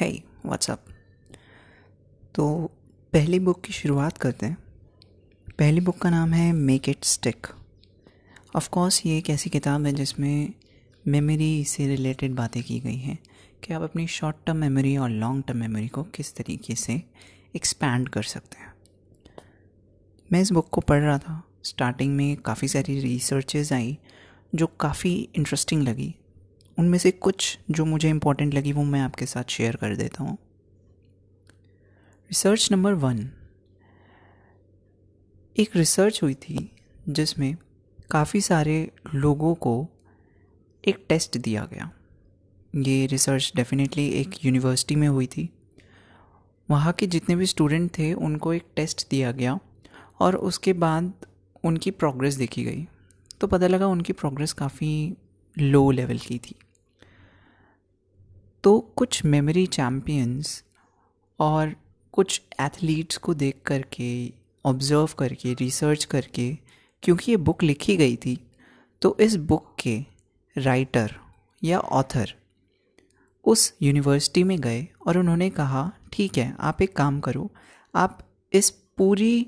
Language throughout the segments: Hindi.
है व्हाट्सअप तो पहली बुक की शुरुआत करते हैं। पहली बुक का नाम है make it stick of course ये एक ऐसी किताब है जिसमें मेमोरी से रिलेटेड बातें की गई हैं कि आप अपनी शॉर्ट टर्म मेमोरी और लॉन्ग टर्म मेमोरी को किस तरीके से एक्सपैंड कर सकते हैं। मैं इस बुक को पढ़ रहा था। स्टार्टिंग में काफ़ी सारी रिसर्चेज आई, जो काफ़ी इंटरेस्टिंग लगी। उनमें से कुछ जो मुझे इम्पोर्टेंट लगी, वो मैं आपके साथ शेयर कर देता हूँ। रिसर्च नंबर वन एक रिसर्च हुई थी, जिसमें काफ़ी सारे लोगों को एक टेस्ट दिया गया। ये रिसर्च डेफिनेटली एक यूनिवर्सिटी में हुई थी। वहाँ के जितने भी स्टूडेंट थे, उनको एक टेस्ट दिया गया और उसके बाद उनकी प्रोग्रेस देखी गई। तो पता लगा उनकी प्रोग्रेस काफ़ी लो लेवल की थी। तो कुछ मेमोरी चैम्पियंस और कुछ एथलीट्स को देख करके ऑब्ज़र्व करके रिसर्च करके, क्योंकि ये बुक लिखी गई थी तो इस बुक के राइटर या ऑथर उस यूनिवर्सिटी में गए और उन्होंने कहा, ठीक है, आप एक काम करो, आप इस पूरी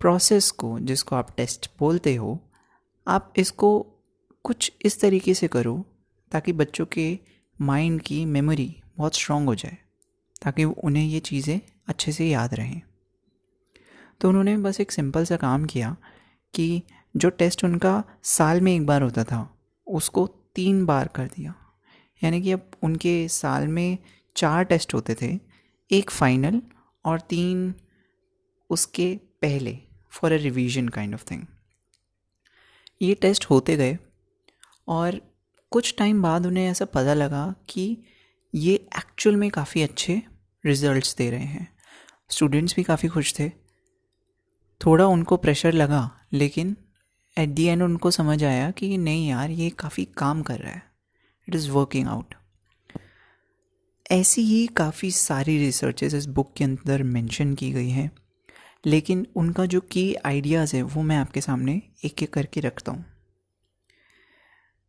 प्रोसेस को, जिसको आप टेस्ट बोलते हो, आप इसको कुछ इस तरीके से करो, ताकि बच्चों के माइंड की मेमोरी बहुत स्ट्रॉन्ग हो जाए, ताकि उन्हें ये चीज़ें अच्छे से याद रहें। तो उन्होंने बस एक सिंपल सा काम किया कि जो टेस्ट उनका साल में एक बार होता था, उसको तीन बार कर दिया। यानी कि अब उनके साल में चार टेस्ट होते थे, एक फाइनल और तीन उसके पहले for a revision kind of thing ये टेस्ट होते गए और कुछ टाइम बाद उन्हें ऐसा पता लगा कि ये एक्चुअल में काफ़ी अच्छे रिजल्ट्स दे रहे हैं। स्टूडेंट्स भी काफ़ी खुश थे। थोड़ा उनको प्रेशर लगा, लेकिन एट दी एंड उनको समझ आया कि नहीं यार, ये काफ़ी काम कर रहा है। इट इज़ वर्किंग आउट ऐसी ही काफ़ी सारी रिसर्चेज इस बुक के अंदर मेंशन की गई हैं। लेकिन उनका जो की आइडियाज़ है, वो मैं आपके सामने एक एक करके रखता हूँ।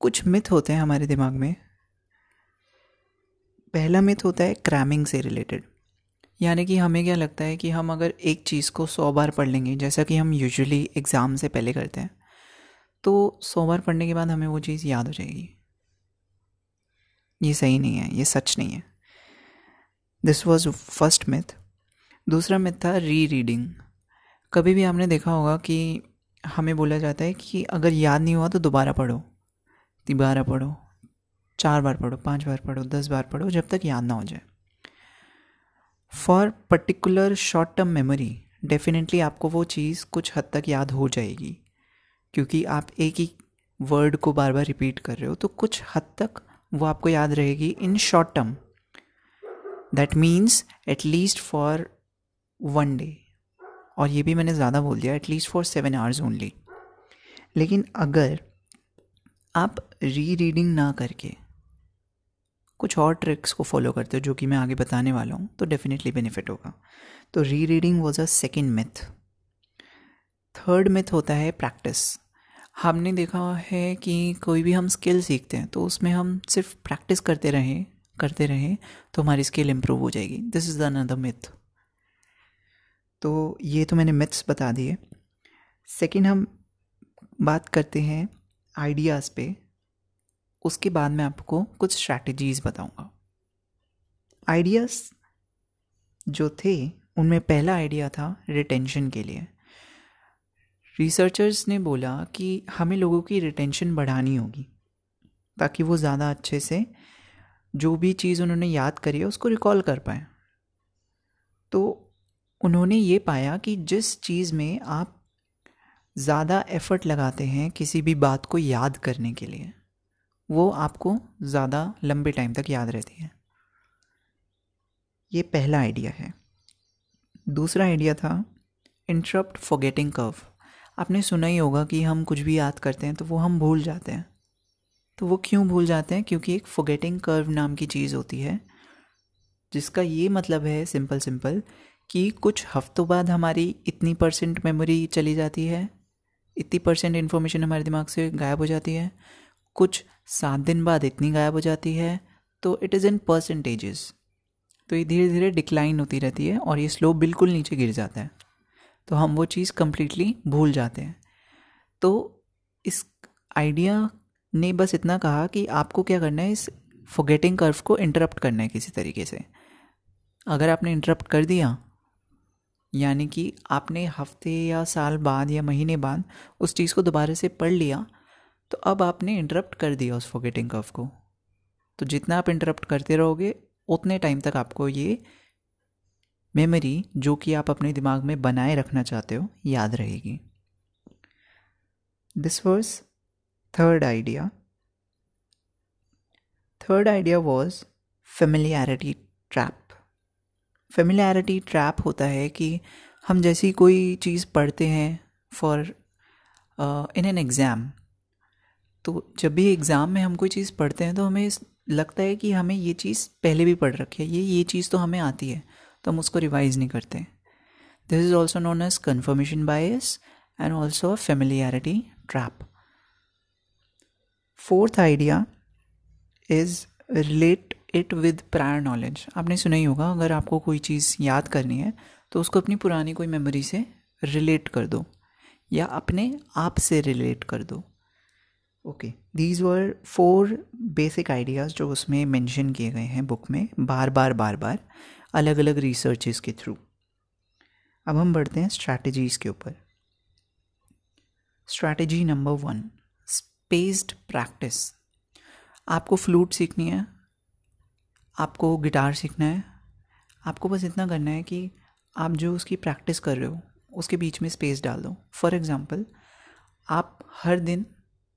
कुछ मिथ होते हैं हमारे दिमाग में। पहला मिथ होता है क्रैमिंग से रिलेटेड यानी कि हमें क्या लगता है कि हम अगर एक चीज़ को सौ बार पढ़ लेंगे, जैसा कि हम यूजुअली एग्ज़ाम से पहले करते हैं तो सौ बार पढ़ने के बाद हमें वो चीज़ याद हो जाएगी। ये सही नहीं है, ये सच नहीं है। दिस वॉज़ फ़र्स्ट मिथ दूसरा मिथ था री रीडिंग कभी भी आपने देखा होगा कि हमें बोला जाता है कि अगर याद नहीं हुआ तो दोबारा पढ़ो। बारह पढ़ो, चार बार पढ़ो, पाँच बार पढ़ो, दस बार पढ़ो, जब तक याद ना हो जाए। For particular short term memory definitely आपको वो चीज़ कुछ हद तक याद हो जाएगी। क्योंकि आप एक ही वर्ड को बार बार रिपीट कर रहे हो तो कुछ हद तक वो आपको याद रहेगी in short term that means at least for one day और ये भी मैंने ज़्यादा बोल दिया at least for seven hours only लेकिन अगर आप री रीडिंग ना करके कुछ और ट्रिक्स को फॉलो करते हो, जो कि मैं आगे बताने वाला हूँ तो डेफिनेटली बेनिफिट होगा। तो rereading was a second myth third myth होता है प्रैक्टिस हमने देखा है कि कोई भी हम स्किल सीखते हैं तो उसमें हम सिर्फ़ प्रैक्टिस करते रहें करते रहें तो हमारी स्किल इम्प्रूव हो जाएगी। दिस इज़ अनदर मिथ तो ये तो मैंने मिथ्स बता दिए। सेकेंड हम बात करते हैं आइडियाज़ पे, उसके बाद मैं आपको कुछ स्ट्रैटेजीज़ बताऊँगा। आइडियाज़ जो थे, उनमें पहला आइडिया था रिटेंशन के लिए। रिसर्चर्स ने बोला कि हमें लोगों की रिटेंशन बढ़ानी होगी, ताकि वो ज़्यादा अच्छे से जो भी चीज़ उन्होंने याद करी है, उसको रिकॉल कर पाए। तो उन्होंने ये पाया कि जिस चीज़ में आप ज़्यादा एफ़र्ट लगाते हैं किसी भी बात को याद करने के लिए। वो आपको ज़्यादा लंबे टाइम तक याद रहती है। ये पहला आइडिया है। दूसरा आइडिया था इंटरप्ट फॉरगेटिंग कर्व आपने सुना ही होगा कि हम कुछ भी याद करते हैं तो वो हम भूल जाते हैं। तो वो क्यों भूल जाते हैं? क्योंकि एक फॉरगेटिंग कर्व नाम की चीज़ होती है, जिसका ये मतलब है सिंपल सिंपल कि कुछ हफ्तों बाद हमारी इतनी परसेंट मेमोरी चली जाती है इतनी परसेंट इन्फॉर्मेशन हमारे दिमाग से गायब हो जाती है। कुछ सात दिन बाद इतनी गायब हो जाती है तो इट इज़ इन परसेंटेजेस तो ये धीरे धीरे डिक्लाइन होती रहती है और ये स्लो बिल्कुल नीचे गिर जाता है। तो हम वो चीज़ कम्प्लीटली भूल जाते हैं। तो इस आइडिया ने बस इतना कहा कि आपको क्या करना है, इस फोगेटिंग कर्व को इंटरप्ट करना है किसी तरीके से। अगर आपने इंटरप्ट कर दिया यानी कि आपने हफ़्ते या साल बाद या महीने बाद उस चीज़ को दोबारा से पढ़ लिया तो अब आपने इंटरप्ट कर दिया उस फोगेटिंग कर्व को। तो जितना आप इंटरप्ट करते रहोगे, उतने टाइम तक आपको ये मेमोरी जो कि आप अपने दिमाग में बनाए रखना चाहते हो, याद रहेगी। This was third idea third idea was familiarity trap familiarity trap होता है कि हम जैसी कोई चीज़ पढ़ते हैं फॉर इन एन एग्ज़ाम तो जब भी एग्ज़ाम में हम कोई चीज़ पढ़ते हैं तो हमें लगता है कि हमें ये चीज़ पहले भी पढ़ रखी है, ये ये चीज़ तो हमें आती है तो हम उसको रिवाइज़ नहीं करते this is also known as confirmation bias and also a familiarity trap fourth idea is relate it with prior knowledge आपने सुना ही होगा, अगर आपको कोई चीज़ याद करनी है तो उसको अपनी पुरानी कोई मेमोरी से रिलेट कर दो, या अपने आप से रिलेट कर दो। Okay these were four basic ideas जो उसमें मेंशन किए गए हैं बुक में, बार बार बार बार अलग अलग रिसर्चेस के थ्रू अब हम बढ़ते हैं स्ट्रैटेजीज़ के ऊपर। Strategy number one spaced practice आपको फ्लूट सीखनी है आपको गिटार सीखना है, आपको बस इतना करना है कि आप जो उसकी प्रैक्टिस कर रहे हो, उसके बीच में स्पेस डाल दो। फॉर एग्ज़ाम्पल आप हर दिन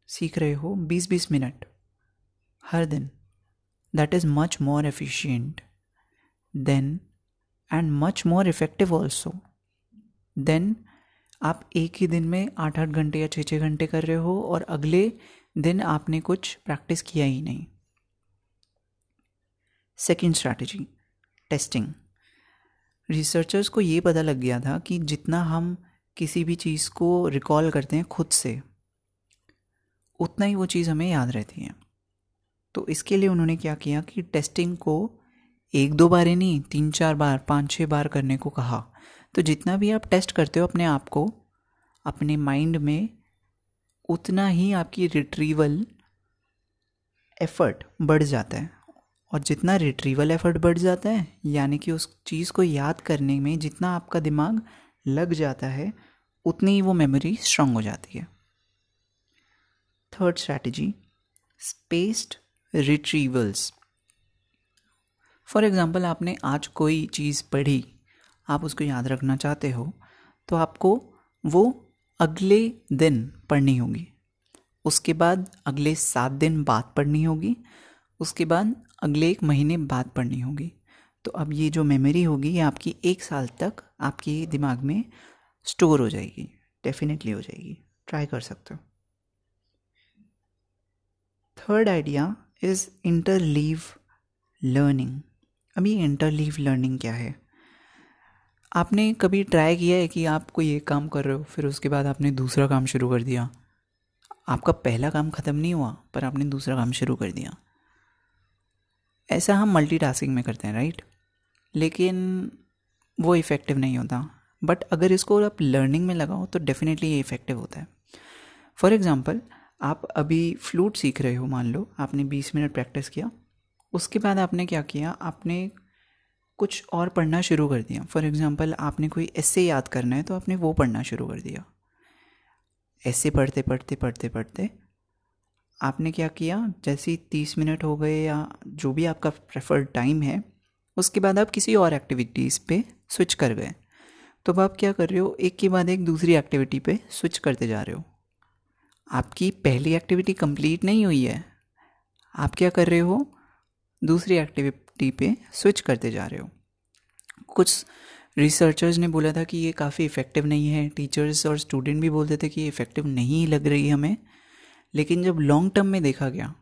सीख रहे हो बीस बीस मिनट। हर दिन। That is much more efficient than and much more effective also than आप एक ही दिन में आठ आठ घंटे या छः छः घंटे कर रहे हो और अगले दिन आपने कुछ प्रैक्टिस किया ही नहीं। Second strategy, testing. रिसर्चर्स को ये पता लग गया था कि जितना हम किसी भी चीज़ को रिकॉल करते हैं खुद से, उतना ही वो चीज़ हमें याद रहती है। तो इसके लिए उन्होंने क्या किया कि टेस्टिंग को एक दो बार ही नहीं, तीन चार बार, पाँच छः बार करने को कहा। तो जितना भी आप टेस्ट करते हो अपने आप को, अपने माइंड में, उतना ही आपकी रिट्रीवल एफर्ट बढ़ जाता है। और जितना रिट्रीवल एफर्ट बढ़ जाता है, यानी कि उस चीज़ को याद करने में जितना आपका दिमाग लग जाता है, उतनी ही वो मेमोरी स्ट्रांग हो जाती है। Third strategy spaced retrievals for example आपने आज कोई चीज़ पढ़ी, आप उसको याद रखना चाहते हो तो आपको वो अगले दिन पढ़नी होगी। उसके बाद अगले सात दिन बाद पढ़नी होगी। उसके बाद अगले एक महीने बाद पढ़नी होगी। तो अब ये जो मेमोरी होगी, ये आपकी एक साल तक आपके दिमाग में स्टोर हो जाएगी। डेफिनेटली हो जाएगी। ट्राई कर सकते हो। Third idea is interleave learning अभी इंटरलीव लर्निंग क्या है? आपने कभी ट्राई किया है कि आप कोई एक काम कर रहे हो, फिर उसके बाद आपने दूसरा काम शुरू कर दिया? आपका पहला काम ख़त्म नहीं हुआ, पर आपने दूसरा काम शुरू कर दिया। ऐसा हम मल्टीटास्किंग में करते हैं राइट लेकिन वो इफ़ेक्टिव नहीं होता। बट अगर इसको आप लर्निंग में लगाओ तो डेफिनेटली ये इफ़ेक्टिव होता है। फॉर एग्ज़ाम्पल आप अभी फ्लूट सीख रहे हो, मान लो, आपने 20 मिनट प्रैक्टिस किया। उसके बाद आपने क्या किया? आपने कुछ और पढ़ना शुरू कर दिया। फॉर एग्ज़ाम्पल आपने कोई ऐसे याद करना है तो आपने वो पढ़ना शुरू कर दिया। ऐसे पढ़ते पढ़ते पढ़ते पढ़ते आपने क्या किया? जैसे ही तीस मिनट हो गए या जो भी आपका प्रेफर्ड टाइम है, उसके बाद आप किसी और एक्टिविटीज़ पे स्विच कर गए। तो अब आप क्या कर रहे हो? एक के बाद एक दूसरी एक्टिविटी पे स्विच करते जा रहे हो। आपकी पहली एक्टिविटी कंप्लीट नहीं हुई है। आप क्या कर रहे हो? दूसरी एक्टिविटी पे स्विच करते जा रहे हो। कुछ रिसर्चर्स ने बोला था कि ये काफ़ी इफ़ेक्टिव नहीं है। टीचर्स और स्टूडेंट भी बोलते थे कि ये इफ़ेक्टिव नहीं लग रही हमें। लेकिन जब लॉन्ग टर्म में देखा गया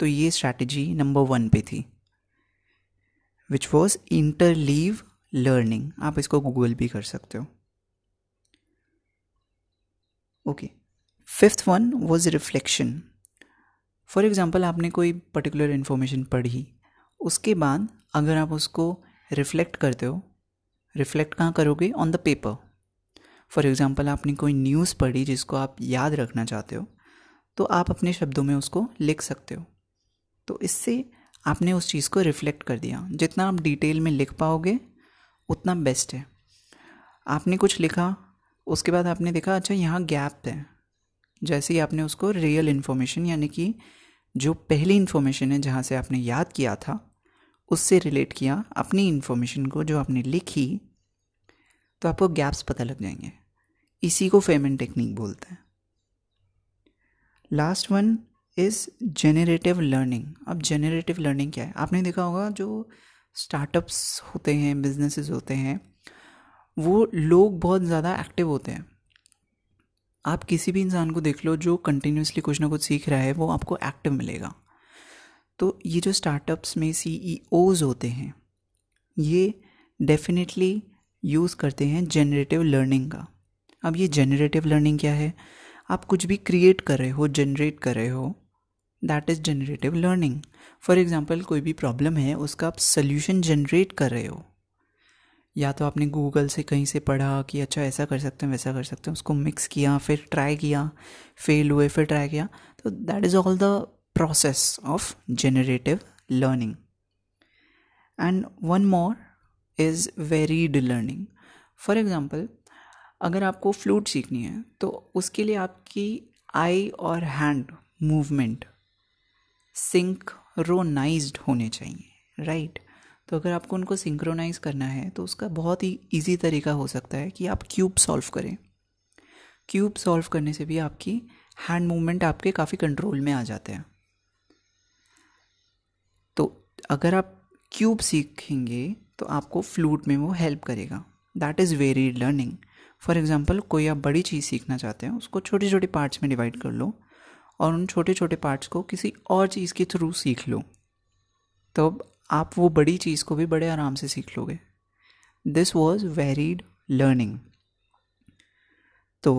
तो ये स्ट्रैटेजी नंबर वन पे थी विच वॉज़ इंटरलीव लर्निंग आप इसको गूगल भी कर सकते हो। Okay fifth one was reflection for example आपने कोई पर्टिकुलर इन्फॉर्मेशन पढ़ी, उसके बाद अगर आप उसको रिफ्लेक्ट करते हो रिफ्लेक्ट कहाँ करोगे? On the paper for example आपने कोई न्यूज़ पढ़ी जिसको आप याद रखना चाहते हो तो आप अपने शब्दों में उसको लिख सकते हो। तो इससे आपने उस चीज़ को रिफ्लेक्ट कर दिया। जितना आप डिटेल में लिख पाओगे, उतना बेस्ट है। आपने कुछ लिखा, उसके बाद आपने देखा अच्छा यहाँ गैप है। जैसे ही आपने उसको रियल इन्फॉर्मेशन यानी कि जो पहली इन्फॉर्मेशन है, जहाँ से आपने याद किया था, उससे रिलेट किया अपनी इन्फॉर्मेशन को जो आपने लिखी तो आपको गैप्स पता लग जाएँगे। इसी को फेमेंट टेक्निक बोलते हैं। Last one is generative learning अब जेनरेटिव लर्निंग क्या है? आपने देखा होगा जो स्टार्टअप्स होते हैं बिजनेसेस होते हैं, वो लोग बहुत ज़्यादा एक्टिव होते हैं। आप किसी भी इंसान को देख लो जो कंटिन्यूसली कुछ ना कुछ सीख रहा है, वो आपको एक्टिव मिलेगा। तो ये जो स्टार्टअप्स में सी होते हैं, ये डेफिनेटली यूज़ करते हैं जेनरेटिव लर्निंग का। अब ये जनरेटिव लर्निंग क्या है? आप कुछ भी क्रिएट कर रहे हो जनरेट कर रहे हो that is generative learning for example कोई भी प्रॉब्लम है, उसका आप सोल्यूशन जनरेट कर रहे हो। या तो आपने गूगल से कहीं से पढ़ा कि अच्छा ऐसा कर सकते हैं, वैसा कर सकते हैं, उसको मिक्स किया, फिर ट्राई किया फेल हुए, फिर ट्राई किया तो that is all the process of generative learning and one more is varied learning for example अगर आपको फ्लूट सीखनी है तो उसके लिए आपकी आई और हैंड मूवमेंट सिंक्रोनाइज्ड होने चाहिए राइट? तो अगर आपको उनको सिंक्रोनाइज करना है तो उसका बहुत ही ईजी तरीका हो सकता है कि आप क्यूब सॉल्व करें। क्यूब सॉल्व करने से भी आपकी हैंड मूवमेंट आपके काफ़ी कंट्रोल में आ जाते हैं। तो अगर आप क्यूब सीखेंगे तो आपको फ्लूट में वो हेल्प करेगा। That is varied learning for example कोई आप बड़ी चीज़ सीखना चाहते हैं, उसको छोटे छोटे पार्ट्स में डिवाइड कर लो और उन छोटे छोटे पार्ट्स को किसी और चीज़ के थ्रू सीख लो। तो आप वो बड़ी चीज़ को भी बड़े आराम से सीख लोगे। दिस वॉज़ वेरीड लर्निंग तो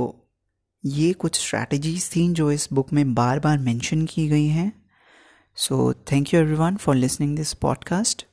ये कुछ स्ट्रैटेजीज थी जो इस बुक में बार बार मेंशन की गई हैं। So thank you everyone for listening this podcast